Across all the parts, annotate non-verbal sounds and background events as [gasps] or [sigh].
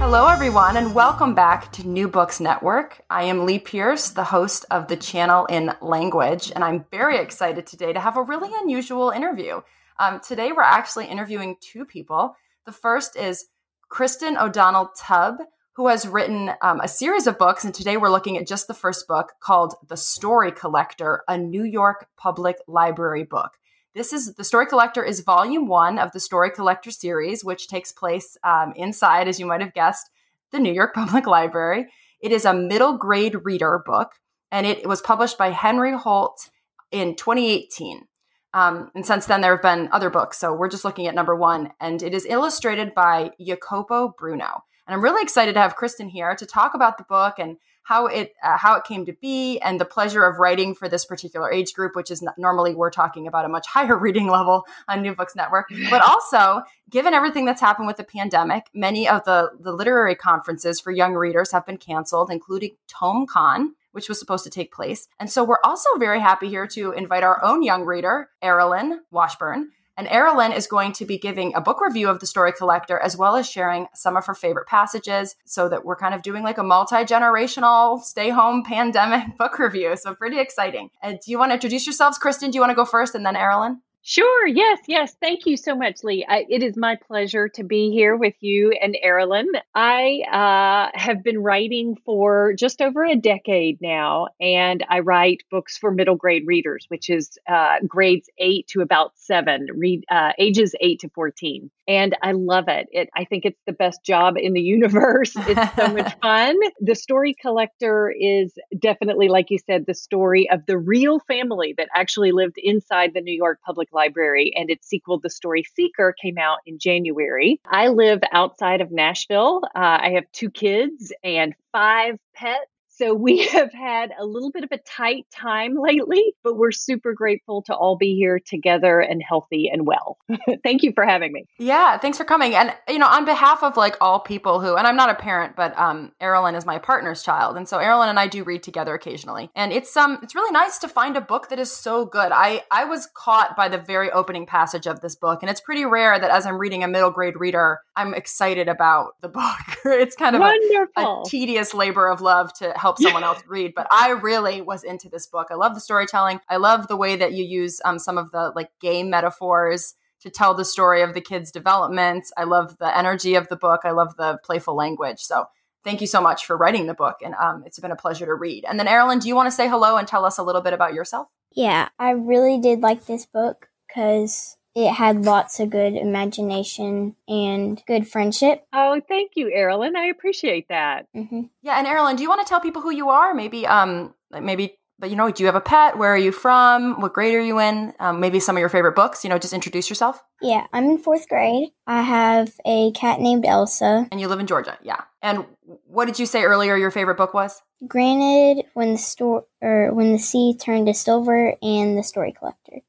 Hello, everyone, and welcome back to New Books Network. I am Lee Pierce, the host of the channel in language, and I'm very excited today to have a really unusual interview. Um, today, we're actually interviewing two people. The first is Kristin O'Donnell Tubb, who has written um, a series of books, and today we're looking at just the first book called The Story Collector, a New York Public Library book. This is The Story Collector is volume one of the Story Collector series, which takes place um, inside, as you might have guessed, the New York [laughs] Public Library. It is a middle grade reader book, and it was published by Henry Holt in 2018. Um, and since then, there have been other books. So we're just looking at number one, and it is illustrated by Iacopo Bruno. And I'm really excited to have Kristin here to talk about the book and how it uh, how it came to be and the pleasure of writing for this particular age group, which is not, normally we're talking about a much [laughs] higher reading level on New Books Network. But [laughs] also, given everything that's happened with the pandemic, many of the the literary conferences for young readers have been canceled, including TomeCon, which was supposed to take place. And so we're also very happy here to invite our own young reader, Airlyin Washburn. And Airlyin is going to be giving a book review of The Story Collector, as well as sharing some of her favorite passages, so that we're kind of doing like a multi generational stay home pandemic [laughs] book review. So, pretty exciting. Uh, do you want to introduce yourselves? Kristin, do you want to go first and then Airlyin? Sure. Yes. Yes. Thank you so much, Lee. I, it is my pleasure to be here with you and Airlyin. I uh, have been writing for just over a decade now, and I write books for middle grade readers, which is uh, grades eight to about seven, read uh, ages eight to fourteen. And I love it. It. I think it's the best job in the universe. It's so much [laughs] fun. The Story Collector is definitely, like you said, the story of the real family that actually lived inside the New York Public Library, and its sequel, The Story Seeker, came out in January. I live outside of Nashville. Uh, I have two kids and five pets. So we [laughs] have had a little bit of a tight time lately, but we're super grateful to all be here together and healthy and well. [laughs] Thank you for having me. Yeah, thanks for coming. And you know, on behalf of like all people who, and I'm not a parent, but um, Airlyin is my partner's child, and so Airlyin and I do read together occasionally. And it's um, it's really nice to find a book that is so good. I I was caught by the very opening passage of this book, and it's pretty rare that as I'm reading a middle grade reader, I'm excited about the book. [laughs] it's kind of a, a tedious labor of love to help someone else read, but I really was into this book. I love the storytelling. I love the way that you use um, some of the like game metaphors to tell the story of the kids' development. I love the energy of the book. I love the playful language. So thank you so much for writing the book, and um, it's been a pleasure to read. And then, Airlyin, do you want to say hello and tell us a little bit about yourself? Yeah, I really did like this book because it had lots of good imagination and good friendship. Oh, thank you, Airlyin. I appreciate that. Mm-hmm. Yeah, and Airlyin, do you want to tell people who you are? Maybe, um, maybe, but you know, do you have a pet? Where are you from? What grade are you in? Um, maybe some of your favorite books. You know, just introduce yourself. Yeah, I'm in fourth grade. I have a cat named Elsa. And you live in Georgia, yeah. And what did you say earlier? Your favorite book was? Granted, when the store or when the sea turned to silver, and the Story Collector.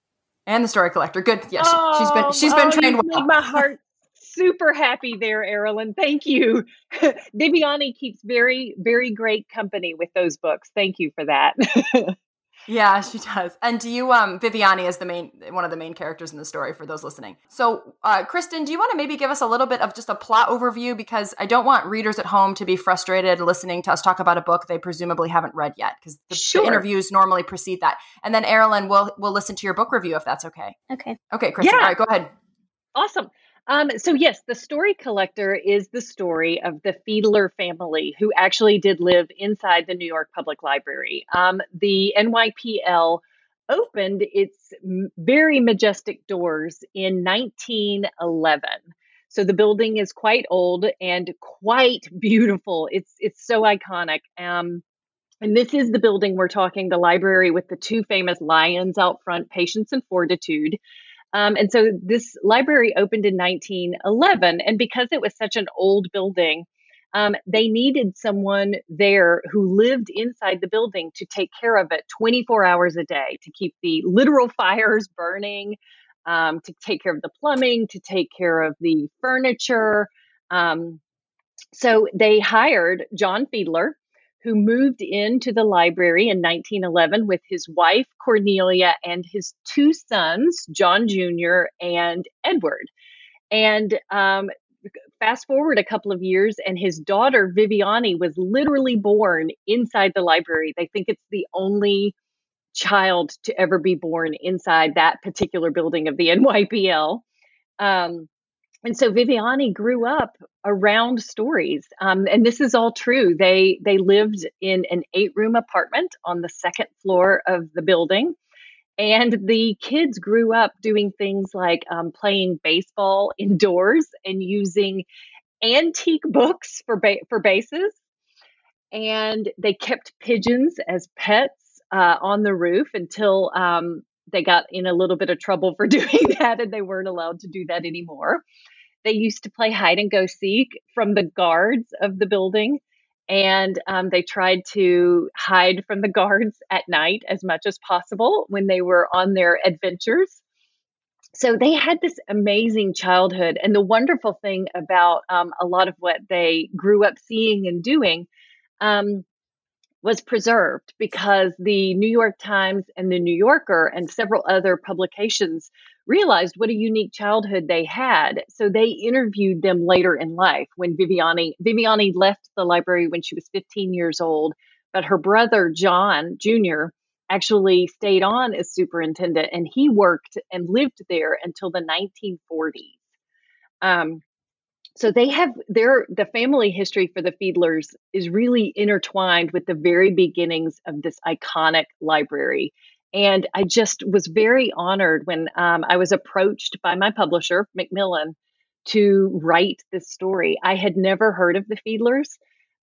And the Story Collector. Good. Yes, oh, she's been she's been oh, trained you well. Made my heart super happy there, Airlyin. Thank you. [laughs] Viviani keeps very very great company with those books. Thank you for that. [laughs] Yeah, she does. And do you um Viviani is the main one of the main characters in the story for those listening. So, uh Kristin, do you want to maybe give us a little bit of just a plot overview because I don't want readers at home to be frustrated listening to us talk about a book they presumably haven't read yet because the, sure. the, interviews normally precede that. And then Airlyin we'll, we'll listen to your book review if that's okay. Okay. Okay, Kristin. Yeah. All right, go ahead. Awesome. Um, so yes, the story collector is the story of the Fedeler family who actually did live inside the New York Public Library. Um, the NYPL opened its very majestic doors in 1911. So the building is quite old and quite beautiful. It's it's so iconic. Um, and this is the building we're talking, the library with the two famous lions out front, Patience and Fortitude. Um, and so this library opened in 1911. And because it was such an old building, um, they needed someone there who lived inside the building to take care of it 24 hours a day, to keep the literal [laughs] fires burning, um, to take care of the plumbing, to take care of the furniture. Um, so they hired John Fedeler, who moved into the library in 1911 with his wife, Cornelia, and his two sons, John Jr. and Edward. And um, fast forward a couple of years, and his daughter, Viviani, was literally born inside the library. They think it's the only child to ever be born inside that particular building of the NYPL. Um, and so Viviani grew up around stories, um, and this is all true. They they lived in an eight room apartment on the second floor of the building, and the kids grew up doing things like um, playing baseball indoors and using antique books for ba- for bases, and they kept pigeons as pets uh, on the roof until um, they got in a little bit of trouble for [laughs] doing that and they weren't allowed to do that anymore. They used to play hide and go seek from the guards of the building. And um, they tried to hide from the guards at night as much as possible when they were on their adventures. So they had this amazing childhood. And the wonderful thing about um, a lot of what they grew up seeing and doing um, was preserved because the New York Times and the New Yorker and several other publications realized what a unique childhood they had. So they interviewed them later in life when Viviani Viviani left the library when she was 15 years old, but her brother John Jr. actually stayed on as superintendent and he worked and lived there until the 1940s. Um, so they have their the family history for the Fedelers is really intertwined with the very beginnings of this iconic library. And I just was very honored when um, I was approached by my publisher, Macmillan, to write this story. I had never heard of the Fedelers.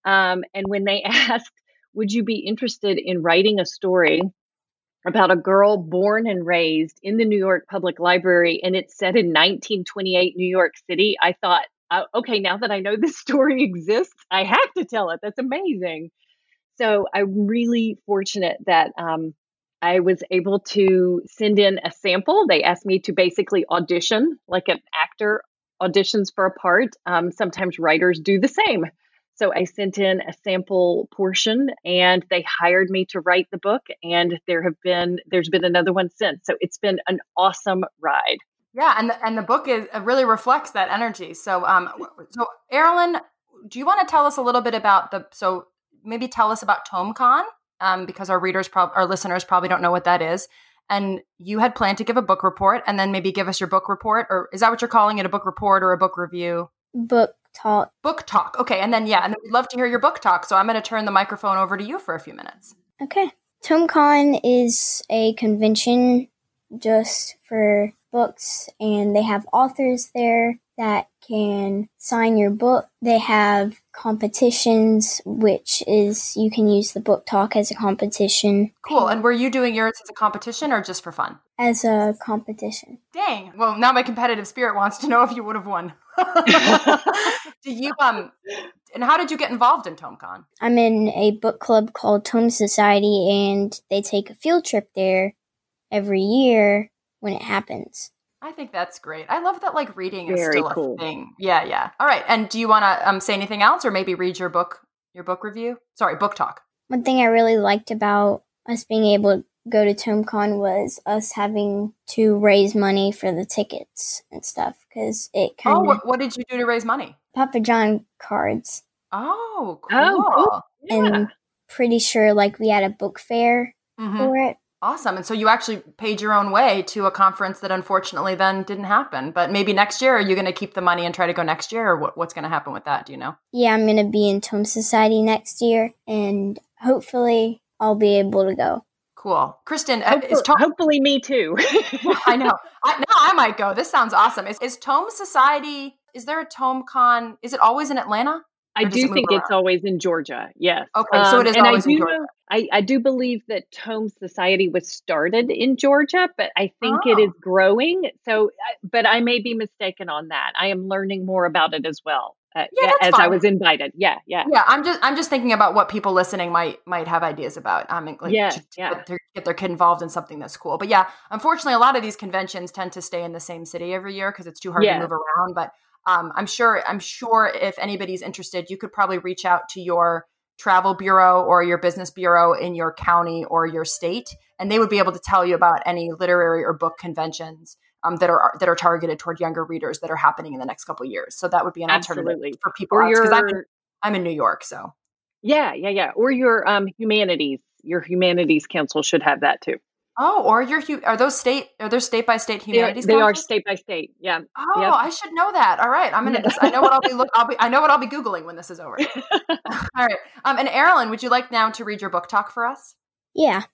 Um, and when they [laughs] asked, Would you be interested in writing a story about a girl born and raised in the New York Public Library and it's set in 1928 New York City? I thought, uh, okay, now that I know this [laughs] story exists, I have to tell it. That's amazing. So I'm really fortunate that um, I was able to send in a sample. They asked me to basically audition like an actor auditions for a part. Um, sometimes writers do the same. So I sent in a sample portion and they hired me to write the book and there have been there's been another one since. So it's been an awesome ride. Yeah, and the, and the book is really reflects that energy. So, um, so Airlyin, do you want to tell us a little bit about the? So maybe tell us about TomeCon, um, because our readers, prob- our listeners, probably don't know what that is. And you had planned to give a book report, and then maybe give us your book report, or is that what you're calling it, a book report or a book review? Book talk. Book talk. Okay, and then yeah, and then we'd love to hear your book talk. So I'm going to turn the microphone over to you for a few minutes. Okay. TomeCon is a convention just for books, and they have authors there that can sign your book. They have competitions, which is you can use the book talk as a competition. Cool. And were you doing yours as a competition or just for fun? As a competition. Dang. Well, now my competitive spirit wants to know if you would have won. [laughs] Do you um and how did you get involved in TomeCon? I'm in a book club called Tome Society and they take a field trip there every year when it happens. I think that's great. I love that like reading is still cool. a thing. Yeah, yeah. All right. And do you want to um, say anything else or maybe read your book your book review? Sorry, book talk. One thing I really liked about us being able to go to TomeCon was us having to raise money for the tickets and stuff because it kind Oh, of what, what did you do to raise money? Papa John cards Oh, cool. Oh, cool. and pretty sure like we had a book fair Mhm. for it Awesome. And so you actually paid your own way to a conference that unfortunately then didn't happen. But maybe next year, are you going to keep the money and try to go next year, or what, what's going to happen with that? Do you know? Yeah, I'm going to be in Tome Society next year, and hopefully I'll be able to go. Cool. Kristin, uh, hopefully, is Tome- hopefully me too. [laughs] [laughs] I know. I, now I might go. This sounds awesome. Is, is Tome Society, is there a Tome Con? Is it always in Atlanta? I do it think it's always in Georgia. Yes. Okay, so it is um, always I in Georgia. Know, I, I, do believe that Tome Society was started in Georgia, but I think oh. it is growing. So, but I may be mistaken on that. I am learning more about it as well. Uh, yeah, as fine. I was invited. Yeah, yeah, yeah. I'm just I'm just thinking about what people listening might might have ideas about. I mean, like yeah, to, to yeah. Get, their, get their kid involved in something that's cool. But yeah, unfortunately, a lot of these conventions tend to stay in the same city every year because it's too hard Yeah. to move around. But um, I'm sure I'm sure if anybody's interested, you could probably reach out to your travel bureau or your business bureau in your county or your state, and they would be able to tell you about any literary or book conventions um, that are that are targeted toward younger readers that are happening in the next couple of years. So that would be an alternative Absolutely. for people because I'm, your- I'm in New York, so Yeah, yeah, yeah. Or your um humanities. Your humanities council should have that too. Oh, or your are those state are there state by state They are, humanities? they are state by state. Yeah. Oh, Yep. I should know that. All right, I'm gonna. I know what I'll be. Look, [laughs] I'll be. I know what I'll be googling when this is over. [laughs] All right. Um, and Airlyin, would you like now to read your book talk for us? Yeah.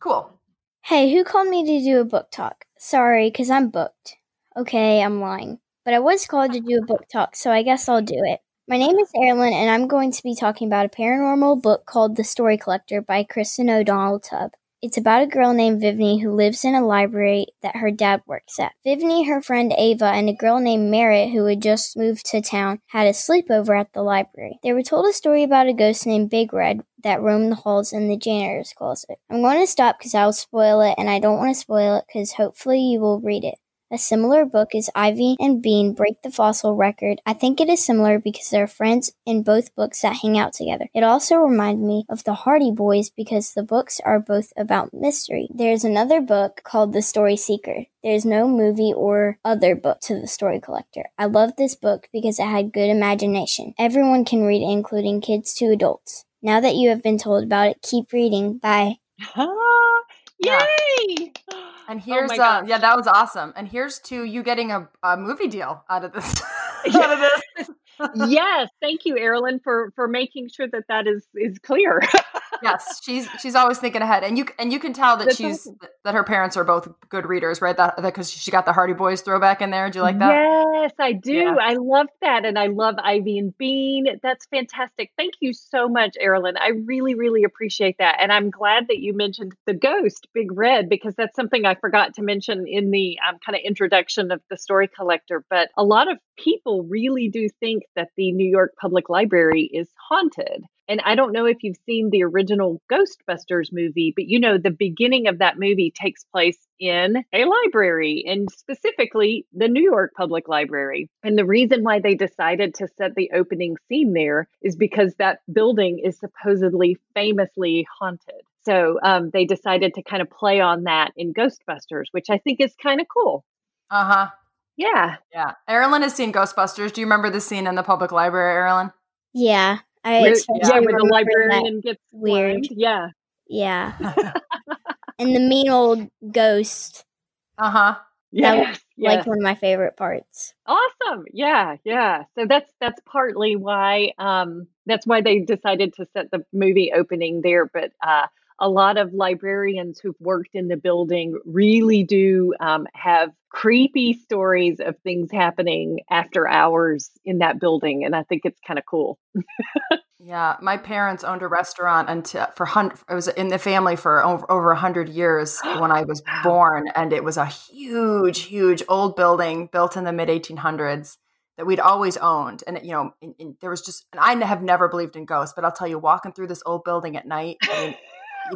Cool. Hey, who called me to do a book talk? Sorry, because I'm booked. Okay, I'm lying. But I was called to do a book talk, so I guess I'll do it. My name is Airlyin, and I'm going to be talking about a paranormal book called The Story Collector by Kristin O'Donnell Tubb. It's about a girl named Vivney who lives in a library that her dad works at. Vivney, her friend Ava, and a girl named Merit, who had just moved to town, had a sleepover at the library. They were told a story about a ghost named Big Red that roamed the halls in the janitor's closet. I'm going to stop because I'll spoil it, and I don't want to spoil it because hopefully you will read it. A similar book is Ivy and Bean Break the Fossil Record. I think it is similar because there are friends in both books that hang out together. It also reminds me of the Hardy Boys because the books are both about mystery. There's another book called The Story Seeker. There's no movie or other book to The Story Collector. I love this book because it had good imagination. Everyone can read it, including kids to adults. Now that you have been told about it, keep reading. Bye. Ah, [laughs] yay! [gasps] [laughs] And Oh here's my uh, yeah, that was awesome. And here's to you getting a, a movie deal out of this. [laughs] out of [laughs] this. yes, thank you, Airlyin, for for making sure that that is is clear. [laughs] yes, she's she's always thinking ahead, and you and you can tell that That's she's awesome. that her parents are both good readers, right? That because she got the Hardy Boys throwback in there. Do you like that? Yes, I do. Yeah. I love that. And I love Ivy and Bean. That's fantastic. Thank you so much, Airlyin. I really, really appreciate that. And I'm glad that you mentioned the ghost, Big Red, because that's something I forgot to mention in the um, kind of introduction of the story collector. But a lot of people really do think that the New York Public Library is haunted. And I don't know if you've seen the original Ghostbusters movie, but you know, the beginning of that movie takes place in a library and specifically the New York Public Library. And the reason why they decided to set the opening scene there is because that building is supposedly famously haunted. So um, they decided to kind of play on that in Ghostbusters, which I think is kind of cool. Uh huh. Yeah. Yeah. Airlyin has seen Ghostbusters. Do you remember the scene in the public library, Airlyin? Yeah. I Where, yeah, where the librarian gets weird. Yeah. Yeah. [laughs] and the mean old ghost. Uh huh. That was Yes. yes. like one of my favorite parts. Awesome. Yeah, yeah. So that's that's partly why um that's why they decided to set the movie opening there, but uh a lot of librarians who've worked in the building really do um, have creepy stories of things happening after hours in that building, and I think it's kind of cool. Yeah, my parents owned a restaurant until for hundred. It was in the family for over over a hundred years [gasps] when I was born, and it was a huge, huge old building built in the mid eighteen hundreds that we'd always owned. And you know, in, in, there was just, and I have never believed in ghosts, but I'll tell you, walking through this old building at night, I mean,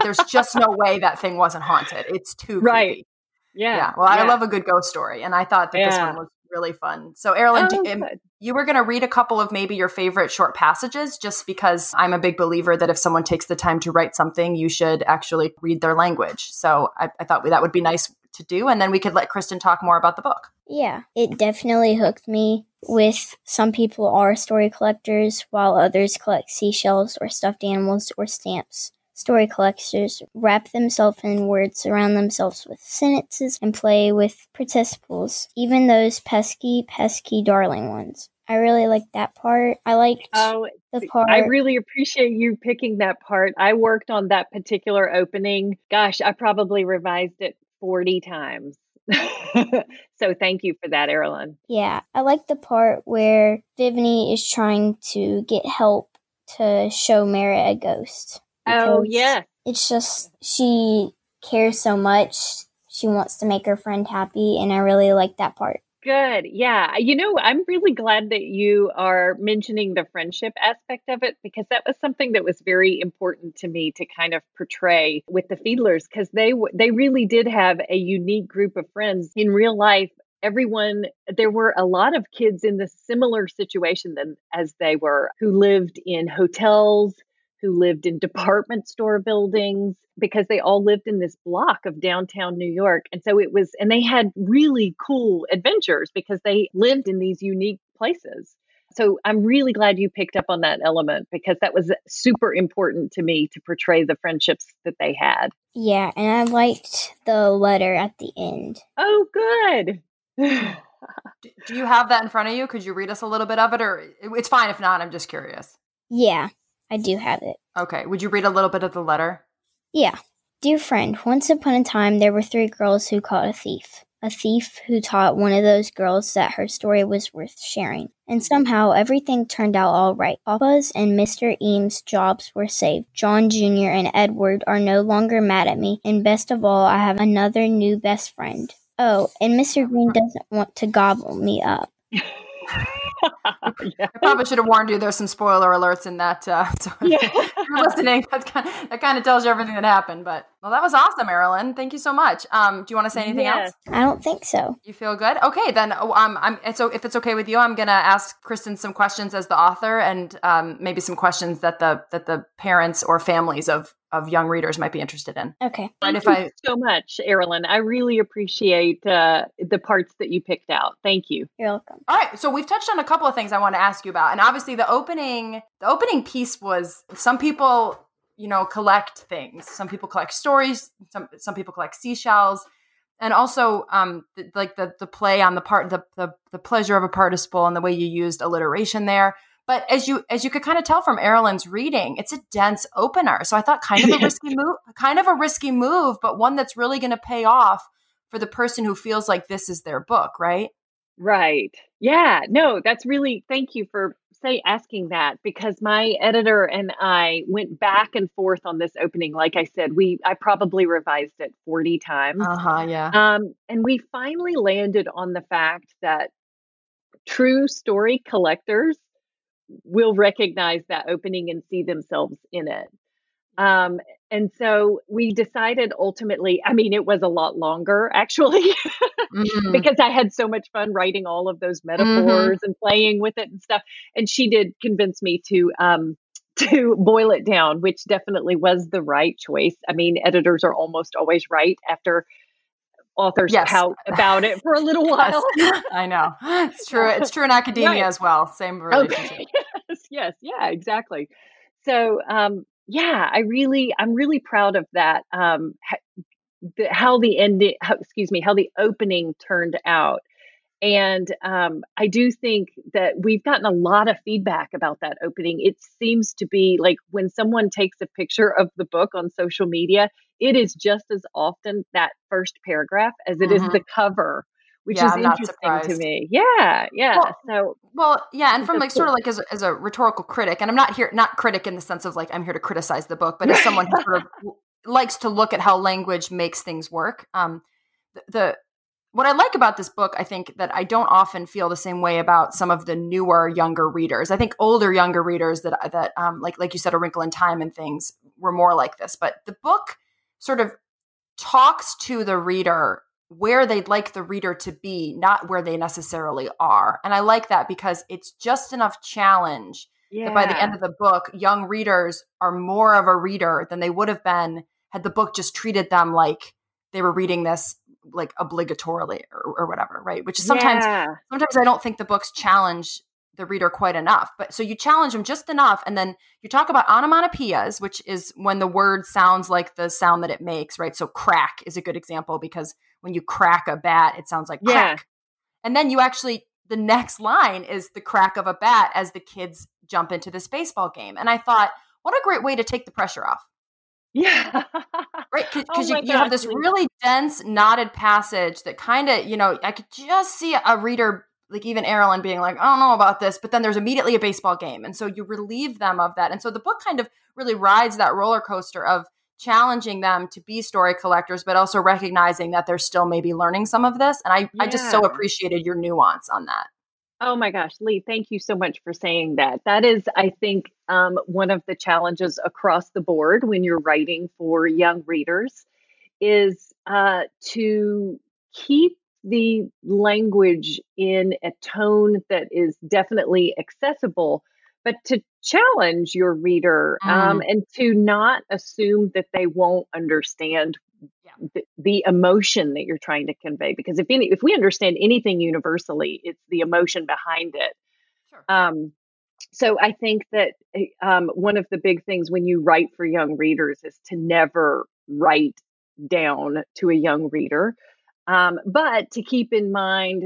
there's just no way that thing wasn't haunted. It's too Right. creepy. Yeah. Yeah. Well, I love a good ghost story, and I thought that this one was really fun. So, Airlyin, Oh, um, you were going to read a couple of maybe your favorite short passages, just because I'm a big believer that if someone takes the time to write something, you should actually read their language. So, I, I thought that would be nice to do, and then we could let Kristin talk more about the book. Yeah, it definitely hooked me. With some people are story collectors, while others collect seashells or stuffed animals or stamps. Story collectors wrap themselves in words, surround themselves with sentences, and play with participles, even those pesky, pesky darling ones. I really like that part. I liked Oh, the part. I really appreciate you picking that part. I worked on that particular opening. Gosh, I probably revised it 40 times. [laughs] so thank you for that, Airlyin. Yeah, I like the part where Vivni is trying to get help to show Merit a ghost. Oh, yeah. It's just she cares so much. She wants to make her friend happy, and I really like that part. Good. Yeah. You know, I'm really glad that you are mentioning the friendship aspect of it because that was something that was very important to me to kind of portray with the Fedelers because they w- they really did have a unique group of friends in real life. Everyone, there were a lot of kids in the similar situation than as they were who lived in hotels, who lived in department store buildings because they all lived in this block of downtown New York. And so it was, and they had really cool adventures because they lived in these unique places. So I'm really glad you picked up on that element because that was super important to me to portray the friendships that they had. Yeah, and I liked the letter at the end. Oh, good. [sighs] Do you have that in front of you? Could you read us a little bit of it, or it's fine if not? I'm just curious. Yeah, I do have it. Okay, would you read a little bit of the letter? Yeah. Dear friend, once upon a time there were three girls who caught a thief. A thief who taught one of those girls that her story was worth sharing. And somehow everything turned out all right. Papa's and Mr. Eames' jobs were saved. John Jr. and Edward are no longer mad at me. And best of all, I have another new best friend. Oh, and Mr. Green doesn't want to gobble me up. [laughs] yeah. I probably should have warned you. There's some spoiler alerts in that. Uh, [laughs] so if you're listening, that kind, of, that kind of tells you everything that happened. But well, that was awesome, Marilyn. Thank you so much. Um, do you want to say anything Yeah. else? I don't think so. You feel good? Okay, then. oh, Um, I'm. So if it's okay with you, I'm gonna ask Kristin some questions as the author, and um, maybe some questions that the that the parents or families of of young readers might be interested in. Okay. Right? Thank If you I so much, Airlyin. I really appreciate uh, the parts that you picked out. Thank you. You're welcome. All right, so we've touched on a couple of things I want to ask you about, and obviously the opening the opening piece was some people you know collect things, some people collect stories, some some people collect seashells, and also um th- like the the play on the part the, the the pleasure of a participle and the way you used alliteration there. But as you as you could kind of tell from Airlyin's reading, it's a dense opener. So I thought kind of a risky move, kind of a risky move, but one that's really going to pay off for the person who feels like this is their book, right? Right. Yeah. No, that's really thank you for say asking that because my editor and I went back and forth on this opening. Like I said, we I probably revised it 40 times. Uh huh. Yeah. Um, and we finally landed on the fact that true story collectors will recognize that opening and see themselves in it. Um, and so we decided ultimately, I mean, it was a lot longer actually, [laughs] Mhm. because I had so much fun writing all of those metaphors and playing with it and stuff. And she did convince me to, um, [laughs] to boil it down, which definitely was the right choice. I mean, editors are almost always right after authors Yes. pout about it for a [laughs] little while. Yes, I know. It's true. It's true in academia Right. as well. Same relationship. Okay. yes, yes, yeah, exactly. So, um, yeah, I really, I'm really proud of that. Um, the, how the ending, how, excuse me, how the opening turned out. And um, I do think that we've gotten a lot of feedback about that opening. It seems to be like when someone takes a picture of the book on social media, it is just as often that first paragraph as it is Mhm. the cover, which Yeah, is I'm not interesting to me. Yeah, yeah. Well, so Well, yeah, and from like sort of like as a, as a rhetorical critic, and I'm not here not critic in the sense of like I'm here to criticize the book, but as someone who sort of [laughs] likes to look at how language makes things work. Um, the, the what I like about this book, I think that I don't often feel the same way about some of the newer, younger readers. I think older, younger readers that that um, like like you said, A Wrinkle in Time and things were more like this. But the book sort of talks to the reader where they'd like the reader to be, not where they necessarily are. And I like that because it's just enough challenge yeah. that by the end of the book, young readers are more of a reader than they would have been had the book just treated them like they were reading this like obligatorily or, or whatever, right? Which is sometimes Yeah. sometimes I don't think the books challenge the reader quite enough. But so you challenge them just enough, and then you talk about onomatopoeias, which is when the word sounds like the sound that it makes, right? So crack is a good example because when you crack a bat, it sounds like crack. Yeah. And then you actually the next line is the crack of a bat as the kids jump into this baseball game. And I thought, what a great way to take the pressure off. Yeah. [laughs] right. Because oh you, you have this really dense, knotted passage that kind of, you know, I could just see a reader, like even Airlyin, being like, I don't know about this. But then there's immediately a baseball game. And so you relieve them of that. And so the book kind of really rides that roller coaster of challenging them to be story collectors, but also recognizing that they're still maybe learning some of this. And I, yeah. I just so appreciated your nuance on that. Oh my gosh, Lee, thank you so much for saying that. That is, I think, um, one of the challenges across the board when you're writing for young readers is uh, to keep the language in a tone that is definitely accessible, but to challenge your reader um, mm. and to not assume that they won't understand the, the, emotion that you're trying to convey because if any if we understand anything universally it's the emotion behind it sure. um, so i think that eh, um, one of the big things when you write for young readers is to never write down to a young reader um, but to keep in mind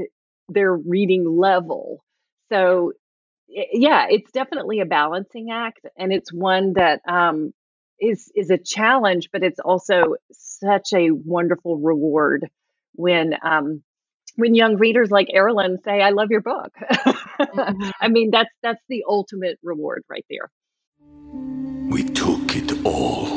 their reading level so yeah it's definitely a balancing act and it's one that um, is is a challenge, but it's also such a wonderful reward when um, when young readers like Airlyin say, "I love your book." [laughs] mm-hmm. I mean, that's that's the ultimate reward right there. We took it all.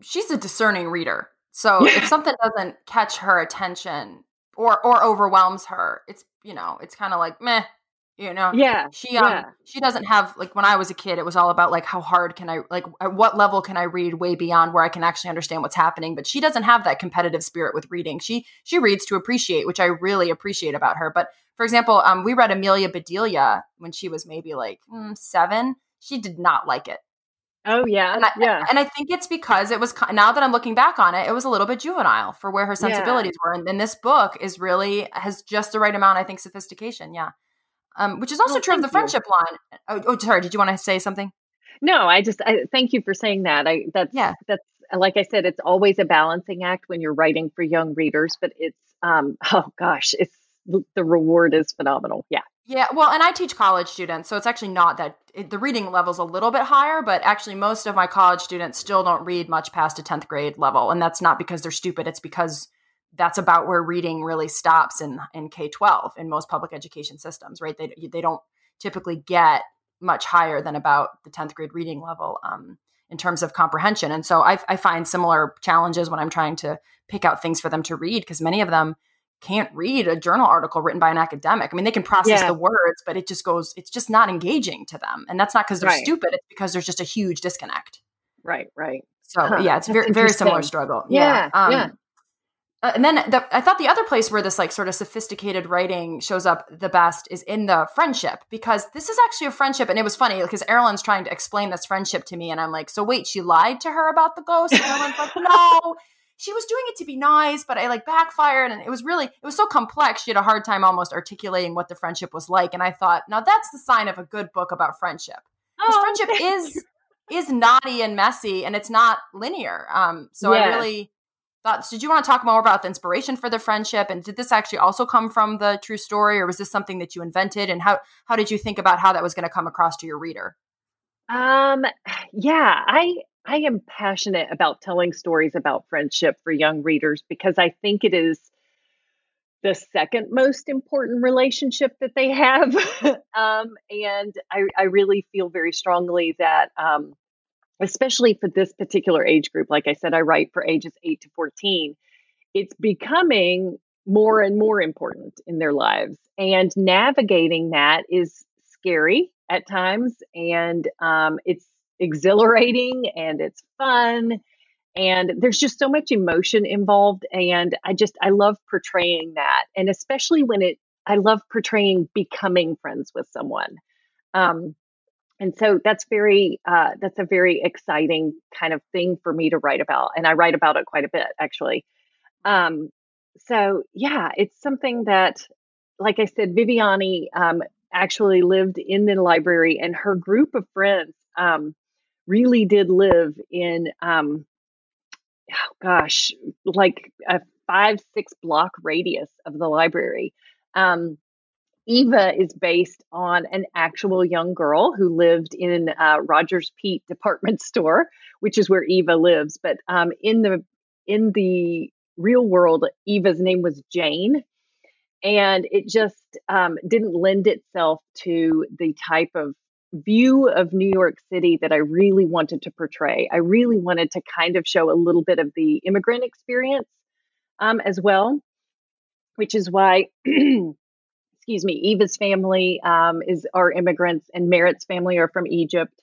she's a discerning reader. So if something doesn't catch her attention or or overwhelms her, it's you know, it's kind of like meh, you know? Yeah she um yeah. she doesn't have like when i was a kid it was all about like how hard can i like at what level can i read way beyond where i can actually understand what's happening? But she doesn't have that competitive spirit with reading. She she reads to appreciate which i really appreciate about her. But for example um we read amelia bedelia when she was maybe like mm, seven. She did not like it Oh yeah, and I, yeah. And I think it's because it was now that I'm looking back on it, it was a little bit juvenile for where her sensibilities yeah. were. And, and this book is really has just the right amount, I think, sophistication. Yeah um, which is also oh, true of the friendship you. line. Oh, oh, sorry. Did you want to say something? No, I just I, thank you for saying that. I that's yeah. that's like I said, it's always a balancing act when you're writing for young readers, but it's um [laughs] oh gosh, it's the reward is phenomenal. Yeah. Yeah, well, and I teach college students, so it's actually not that it, the reading level's a little bit higher, but actually most of my college students still don't read much past a 10th grade level, and that's not because they're stupid, it's because that's about where reading really stops in in K-12 in most public education systems, right? They they don't typically get much higher than about the 10th grade reading level um, in terms of comprehension. And so I, I find similar challenges when I'm trying to pick out things for them to read because many of them can't read a journal article written by an academic. I mean, they can process yeah. the words, but it just goes, it's just not engaging to them. And that's not because they're right. stupid, it's because there's just a huge disconnect. Right, right. So huh. yeah, it's very, very similar struggle. Yeah. Yeah. Um, yeah. Uh, and then the, I thought the other place where this like sort of sophisticated writing shows up the best is in the friendship because this is actually a friendship and it was funny because Airlyin's trying to explain this friendship to me and I'm like, so wait, she lied to her about the ghost? And Airlyin's like, no, she was doing it to be nice, but I like backfired and it was really it was so complex. She had a hard time almost articulating what the friendship was like, and I thought, now that's the sign of a good book about friendship because oh, friendship is is knotty and messy and it's not linear. Um, so yeah. I really thoughts. Did you want to talk more about the inspiration for the friendship, and did this actually also come from the true story, or was this something that you invented? And how how did you think about how that was going to come across to your reader? Um, yeah, I I am passionate about telling stories about friendship for young readers because I think it is the second most important relationship that they have. [laughs] um, and I, I really feel very strongly that um, especially for this particular age group. Like I said, I write for ages 8 to 14. It's becoming more and more important in their lives. And navigating that is scary at times, and um, it's exhilarating and it's fun. And there's just so much emotion involved and i just i love portraying that and especially when it i love portraying becoming friends with someone. Um, and so that's very uh, that's a very exciting kind of thing for me to write about and i write about it quite a bit actually. Um, so yeah it's something that like i said viviani um, actually lived in the library and her group of friends um, really did live in um, oh gosh like a five six block radius of the library. Um, eva is based on an actual young girl who lived in uh, rogers Peet department store which is where eva lives. But um, in the in the real world eva's name was jane. And it just um, didn't lend itself to the type of view of New York City that I really wanted to portray. I really wanted to kind of show a little bit of the immigrant experience um, as well, which is why, [clears throat] excuse me, Eva's family um, is are immigrants and Merit's family are from Egypt.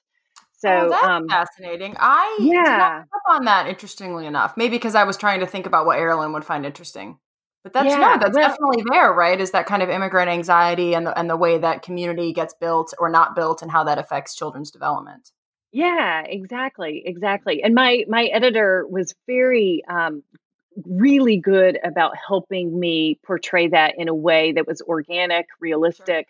So oh, that's um, fascinating. I yeah. did not pick up on that. Interestingly enough, maybe because I was trying to think about what Airlyin would find interesting. But that's Yeah, no, that's well- definitely there, right? Is that kind of immigrant anxiety and the and the way that community gets built or not built and how that affects children's development. Yeah, exactly, exactly. And my my editor was very um, really good about helping me portray that in a way that was organic, realistic.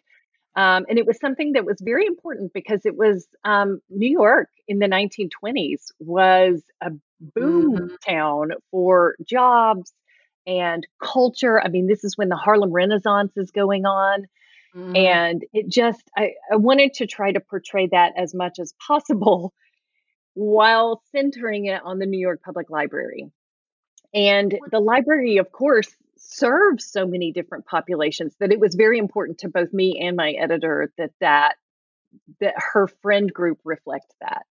Um, and it was something that was very important because it was um, New York in the 1920s was a boom town for jobs and culture. I mean, this is when the Harlem Renaissance is going on. Mm-hmm. And it just, I, I wanted to try to portray that as much as possible [laughs] while centering it on the New York Public Library. And the library, of course, serves so many different populations that it was very important to both me and my editor that that that her friend group reflect that.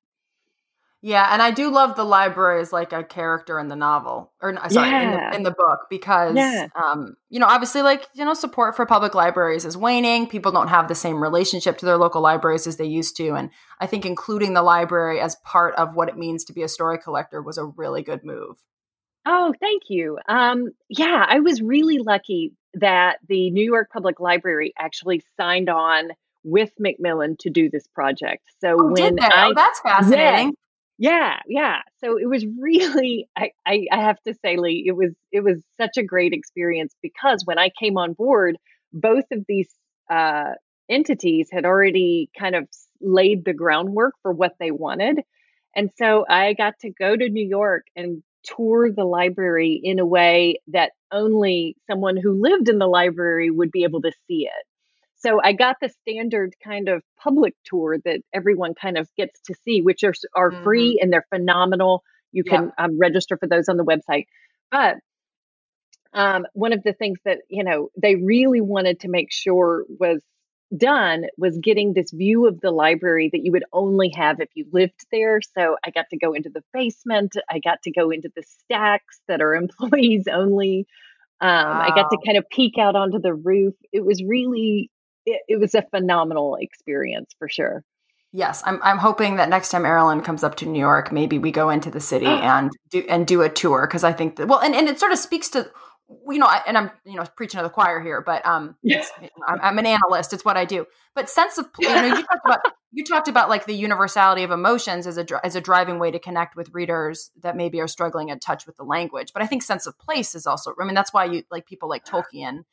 Yeah, and I do love the library as like a character in the novel, or sorry, in, the, in the book, because Yeah. um, you know, obviously, like you know, support for public libraries is waning. People don't have the same relationship to their local libraries as they used to, and I think including the library as part of what it means to be a story collector was a really good move. Oh, thank you. Um, yeah, I was really lucky that the New York Public Library actually signed on with Macmillan to do this project. So Oh, when? I oh, that's fascinating. Yeah, yeah. So it was really I, I I have to say, Lee, it was it was such a great experience because when I came on board, both of these uh, entities had already kind of laid the groundwork for what they wanted. And so I got to go to New York and tour the library in a way that only someone who lived in the library would be able to see it. So I got the standard kind of public tour that everyone kind of gets to see, which are are free and they're phenomenal. You can um, register for those on the website. But um, one of the things that you know they really wanted to make sure was done was getting this view of the library that you would only have if you lived there. So I got to go into the basement. I got to go into the stacks that are [laughs] employees only. Um, I got to kind of peek out onto the roof. It was really, it, it was a phenomenal experience for sure. Yes, I'm. I'm hoping that next time Airlyin comes up to New York, maybe we go into the city [gasps] and do and do a tour because I think that well, and, and it sort of speaks to you know, I, and I'm you know preaching to the choir here, but um, [laughs] it's, I'm, I'm an analyst. It's what I do. But sense of you know, you talked about [laughs] you talked about like the universality of emotions as a as a driving way to connect with readers that maybe are struggling in touch with the language. But I think sense of place is also. I mean, that's why you like people like Tolkien.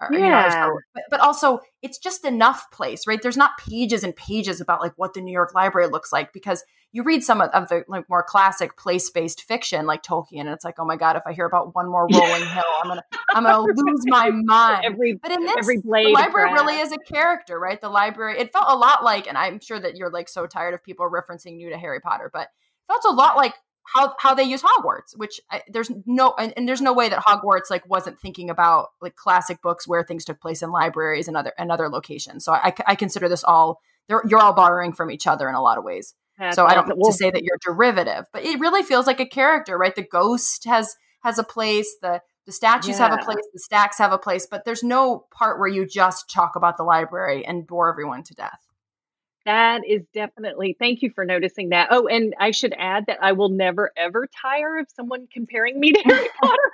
Or, you know, Yeah. but, but also it's just enough place, right? There's not pages and pages about like what the New York Library looks like because you read some of, of the like more classic place-based fiction like Tolkien, and it's like, oh my god, if I hear about one more [laughs] rolling hill, I'm gonna I'm gonna lose my mind. Every But in this, every blade of library really is a character, right? The library. It felt a lot like, and I'm sure that you're like so tired of people referencing new to Harry Potter, but it felt a lot like how how they use Hogwarts. Which I, there's no and, and there's no way that Hogwarts like wasn't thinking about like classic books where things took place in libraries and other and other locations. So I, I consider this all they're, you're all borrowing from each other in a lot of ways. That's so I don't awesome. to say that you're derivative, but it really feels like a character, right? The ghost has has a place. The The statues Yeah. have a place, the stacks have a place, but there's no part where you just talk about the library and bore everyone to death. That is definitely, thank you for noticing that. Oh, and I should add that I will never ever tire of someone comparing me to [laughs] Harry Potter. [laughs]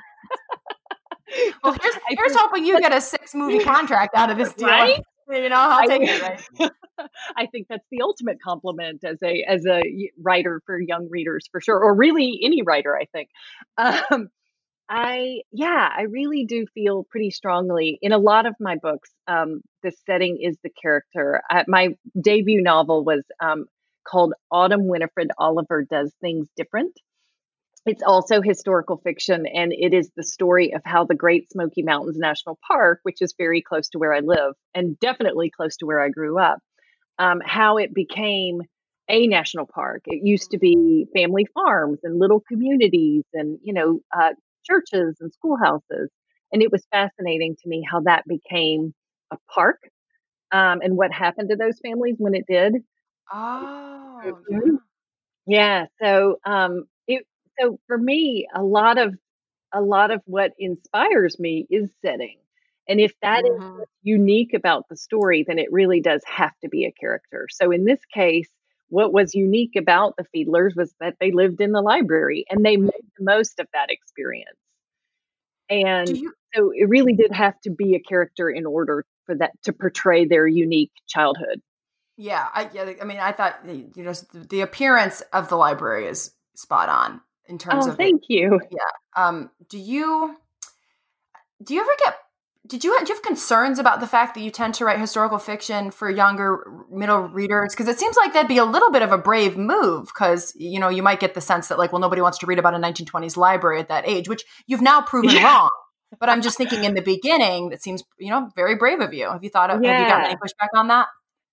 Well, here's, here's hoping you get a six movie contract out of this [laughs] deal. Right? You know, I'll take would- it, right? I think that's the ultimate compliment as a as a writer for young readers for sure, or really any writer. I think. Um, I yeah, I really do feel pretty strongly in a lot of my books. Um, the setting is the character. Uh, my debut novel was um, called Autumn Winifred Oliver Does Things Different. It's also historical fiction, and it is the story of how the Great Smoky Mountains National Park, which is very close to where I live and definitely close to where I grew up, um, how it became a national park. It used to be family farms and little communities and, you know, uh, churches and schoolhouses. And it was fascinating to me how that became a park um, and what happened to those families when it did. Oh, Mhm. Yeah. So, um, it, so for me, a lot of, a lot of what inspires me is setting. And if that is Mhm. what's unique about the story, then it really does have to be a character. So in this case, what was unique about the Fedelers was that they lived in the library and they made the most of that experience. And you- so it really did have to be a character in order for that to portray their unique childhood. Yeah, I yeah, I mean, I thought you know the, the appearance of the library is spot on in terms Oh, of thank you. Yeah. Um. Do you do you ever get did you do you have concerns about the fact that you tend to write historical fiction for younger middle readers? Because it seems like that'd be a little bit of a brave move. Because you know you might get the sense that like, well, nobody wants to read about a 1920s library at that age, which you've now proven Yeah. wrong. But I'm just thinking in the beginning, that seems you know very brave of you. Have you thought of? Have you gotten any pushback on that?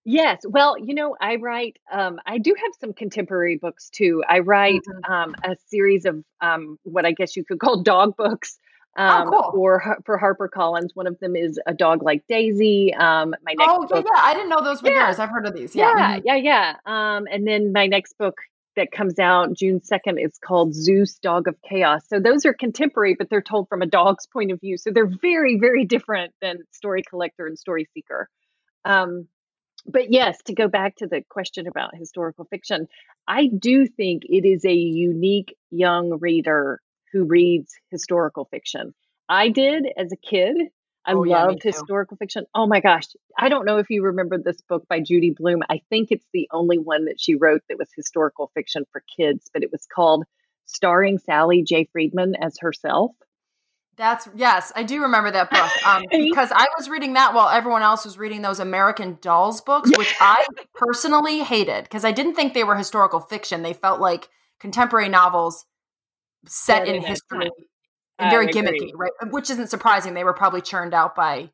Yes. Well, you know, I write, um, I do have some contemporary books too. I write Mm-hmm. um, a series of um, what I guess you could call dog books. Oh, Um, cool. for Har- for HarperCollins, one of them is a dog like Daisy. Um, my next Oh yeah, book, yeah. I didn't know those were Yeah. yours. I've heard of these. Yeah. yeah, mhm. yeah, yeah. Um, and then my next book that comes out June second is called Zeus, Dog of Chaos. So those are contemporary, but they're told from a dog's point of view. So they're very, very different than Story Collector and Story Seeker. Um, but yes, to go back to the question about historical fiction, I do think it is a unique young reader who reads historical fiction. I did as a kid. I Oh, loved too. historical fiction. Oh my gosh. I don't know if you remember this book by Judy Blume. I think it's the only one that she wrote that was historical fiction for kids, but it was called Starring Sally J. Friedman as herself. That's yes, I do remember that book um, [laughs] because I was reading that while everyone else was reading those American Dolls books, which [laughs] I personally hated because I didn't think they were historical fiction. They felt like contemporary novels set in history and very gimmicky, right? Which isn't surprising. They were probably churned out by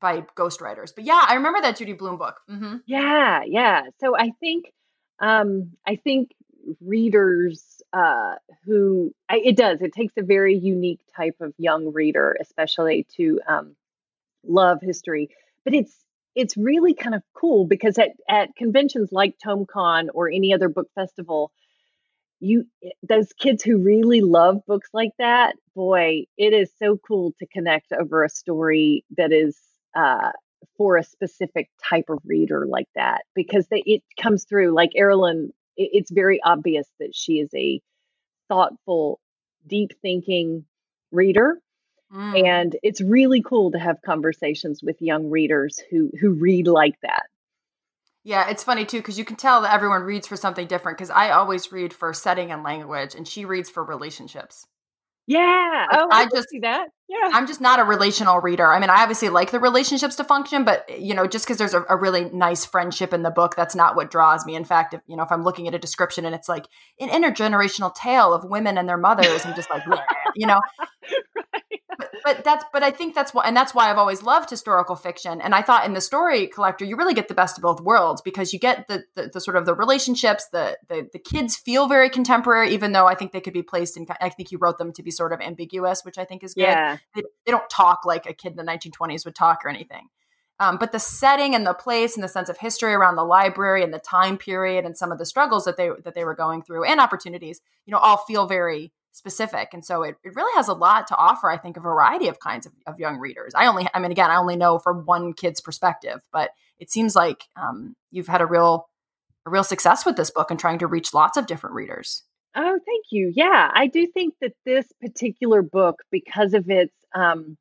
by ghostwriters. But yeah, I remember that Judy Blume book. hmm Yeah, yeah. So I think, um, I think readers uh, who I, it does it takes a very unique type of young reader, especially to um, love history. But it's it's really kind of cool because at at conventions like TomeCon or any other book festival, you those kids who really love books like that, boy, it is so cool to connect over a story that is uh, for a specific type of reader like that because they, it comes through like Airlyin. It, it's very obvious that she is a thoughtful, deep thinking reader. Mm. And it's really cool to have conversations with young readers who who read like that. Yeah, it's funny too because you can tell that everyone reads for something different. Because I always read for setting and language, and she reads for relationships. Yeah. Like, Oh, I I, just- see that. Yeah. I'm just not a relational reader. I mean, I obviously like the relationships to function, but eh, you know, just because there's a, a really nice friendship in the book, that's not what draws me. In fact, if you know, if I'm looking at a description and it's like an intergenerational tale of women and their mothers, I'm just like, you know. But, that's but I think that's why and that's why I've always loved historical fiction. And I thought in the story collector, you really get the best of both worlds because you get the the, the sort of the relationships, the, the the kids feel very contemporary, even though I think they could be placed in. I think you wrote them to be sort of ambiguous, which I think is good Yeah. they, they don't talk like a kid in the 1920s would talk or anything. Um, but the setting and the place and the sense of history around the library and the time period and some of the struggles that they that they were going through and opportunities, you know, all feel very specific. And so it, it really has a lot to offer, I think, a variety of kinds of, of young readers. I only, I mean, again, I only know from one kid's perspective, but it seems like um, you've had a real, a real success with this book and trying to reach lots of different readers. Oh, thank you. Yeah, I do think that this particular book, because of its, um,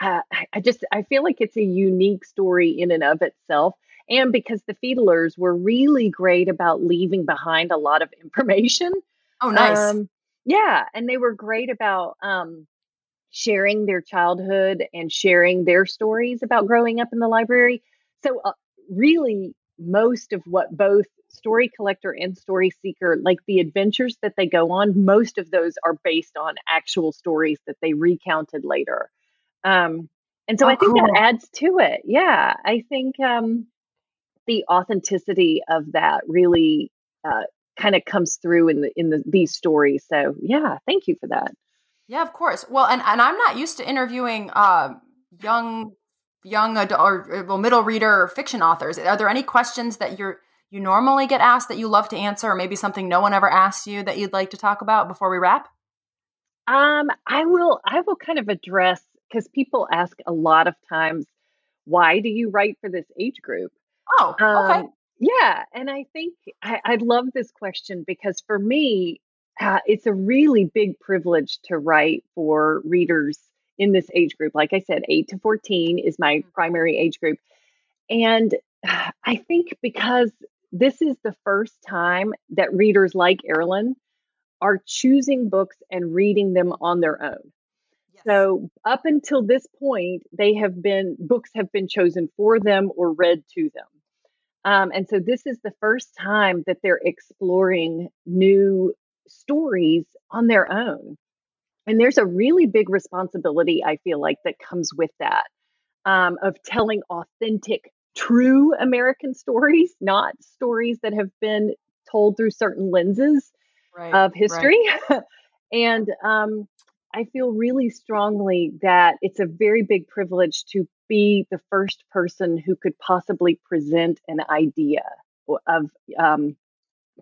uh, I just I feel like it's a unique story in and of itself, and because the Fedelers were really great about leaving behind a lot of [laughs] information. Oh, nice. Um, yeah, and they were great about um, sharing their childhood and sharing their stories about growing up in the library. So, uh, really, most of what both story collector and story seeker like the adventures that they go on most of those are based on actual stories that they recounted later um, and so Oh, i think cool. that adds to it yeah i think um, the authenticity of that really uh, kind of comes through in the in the these stories so yeah thank you for that Yeah, of course. Well, and, and I'm not used to interviewing uh, young young adult or well middle reader fiction authors. Are there any questions that you're you normally get asked that you love to answer, or maybe something no one ever asked you that you'd like to talk about before we wrap? Um, I will I will kind of address because people ask a lot of times, why do you write for this age group? Oh, okay. Um, yeah, and I think I, I love this question because for me, uh, it's a really big privilege to write for readers in this age group. Like I said, eight to fourteen is my primary age group, and [sighs] I think because this is the first time that readers like Airlyin are choosing books and reading them on their own. So up until this point, they have been books have been chosen for them or read to them. Um, and so this is the first time that they're exploring new stories on their own. And there's a really big responsibility, I feel like, that comes with that um, of telling authentic, true American stories, not stories that have been told through certain lenses Right, of right. history. [laughs] and um, I feel really strongly that it's a very big privilege to be the first person who could possibly present an idea of um,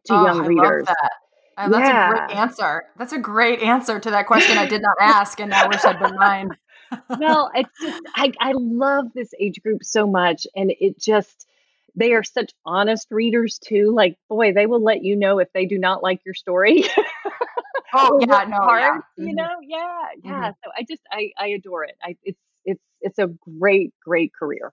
to Oh, young I readers. Love that. Uh, that's a great answer. That's a great answer to that question I did not ask, and I wish I'd been mine. well, it's just I, I love this age group so much, and it just they are such honest readers too. Like, boy, they will let you know if they do not like your story. Oh [laughs] yeah, no, yeah. you Mhm. know, yeah, yeah. Mhm. So I just I I adore it. I it's it's a great great career.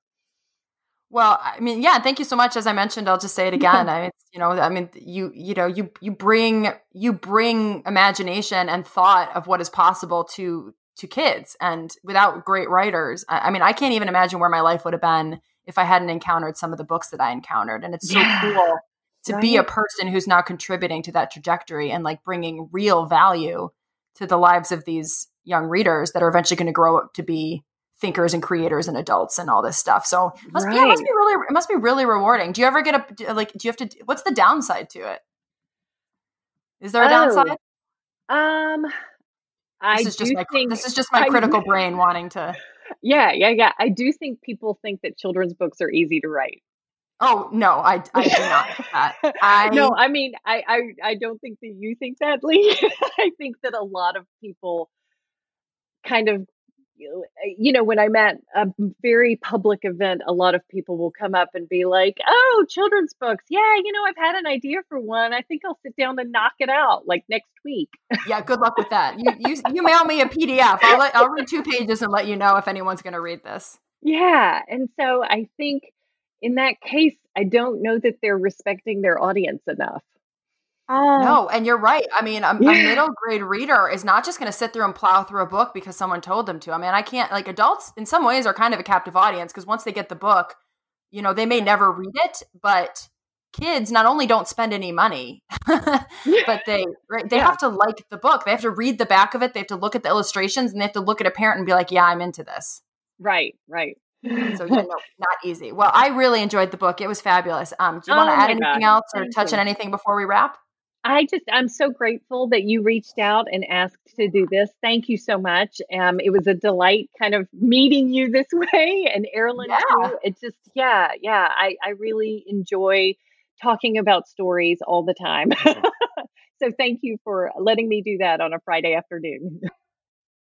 Well, I mean, yeah, thank you so much. As I mentioned, I'll just say it [laughs] again. I mean, you know, I mean, you, you know, you, you bring, you bring imagination and thought of what is possible to, to kids. And without great writers, I, I mean, I can't even imagine where my life would have been if I hadn't encountered some of the books that I encountered. And it's so Yeah. cool to be a person who's now contributing to that trajectory and like bringing real value to the lives of these young readers that are eventually going to grow up to be thinkers and creators and adults and all this stuff. So it must be it must be really it must be really rewarding. Do you ever get a like do you have to what's the downside to it? Is there a downside? Oh, um, I This is just my think this is just [laughs] my I- critical brain wanting to Yeah, yeah, yeah. I do think people think that children's books are easy to write. Oh no, I I do not that. I [laughs] no, I mean, I, I, I don't think that you think that, Lee. [laughs] I think that a lot of people kind of, you know, when I'm at a very public event, a lot of people will come up and be like, "Oh, children's books, yeah, you know, I've had an idea for one. I think I'll sit down and knock it out like next week." yeah, good luck with that. You you you mail me a PDF. I'll let, I'll read two pages and let you know if anyone's going to read this. Yeah, and so I think in that case, I don't know that they're respecting their audience enough. Oh, No, and you're right. I mean, a, a middle grade reader is not just going to sit through and plow through a book because someone told them to. I mean, I can't like adults in some ways are kind of a captive audience because once they get the book, you know, they may never read it, but kids not only don't spend any money, [laughs] but they right, they Yeah. have to like the book. They have to read the back of it, they have to look at the illustrations and they have to look at a parent and be like, "Yeah, I'm into this." Right, right. So, yeah, no, not easy. Well, I really enjoyed the book. It was fabulous. Um, do you want Oh to add anything gosh, else or thank touch you. on anything before we wrap? I just, I'm so grateful that you reached out and asked to do this. Thank you so much. Um, it was a delight kind of meeting you this [laughs] way and Airlyin Yeah. too. It just, yeah, yeah. I, I really enjoy talking about stories all the time. [laughs] So thank you for letting me do that on a Friday afternoon.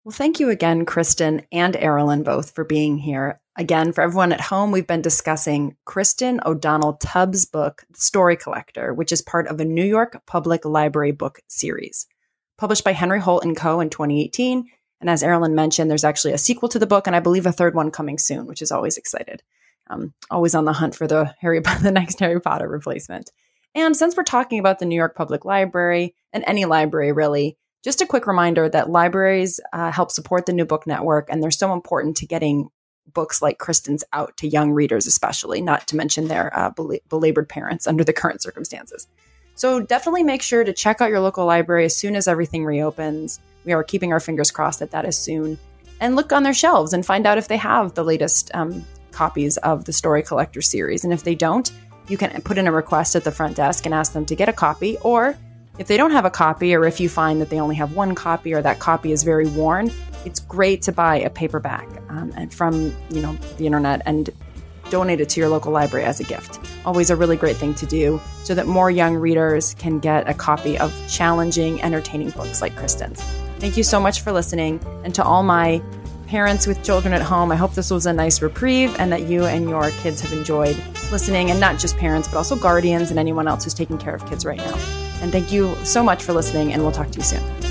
Well, thank you again, Kristin and Airlyin, both for being here. Again, for everyone at home, we've been discussing Kristin O'Donnell Tubb's book, The Story Collector, which is part of a New York Public Library book series. Published by Henry Holt & Co. in 2018. And as Airlyin mentioned, there's actually a sequel to the book, and I believe a third one coming soon, which is always excited. Um, always on the hunt for the [laughs] Harry the next Harry Potter replacement. And since we're talking about the New York Public Library and any library really, just a quick reminder that libraries uh, help support the New Book Network, and they're so important to getting books like Kristin's out to young readers, especially, not to mention their uh, bel- belabored parents under the current circumstances. So definitely make sure to check out your local library as soon as everything reopens. We are keeping our fingers crossed that that is soon. And look on their shelves and find out if they have the latest um, copies of the Story Collector series. And if they don't, you can put in a request at the front desk and ask them to get a copy, or if they don't have a copy, or if you find that they only have one copy or that copy is very worn, it's great to buy a paperback um, and from you know the internet and donate it to your local library as a gift. Always a really great thing to do so that more young readers can get a copy of challenging, entertaining books like Kristin's. Thank you so much for listening. And to all my parents with children at home, I hope this was a nice reprieve and that you and your kids have enjoyed listening, and not just parents, but also guardians and anyone else who's taking care of kids right now. And thank you so much for listening, and we'll talk to you soon.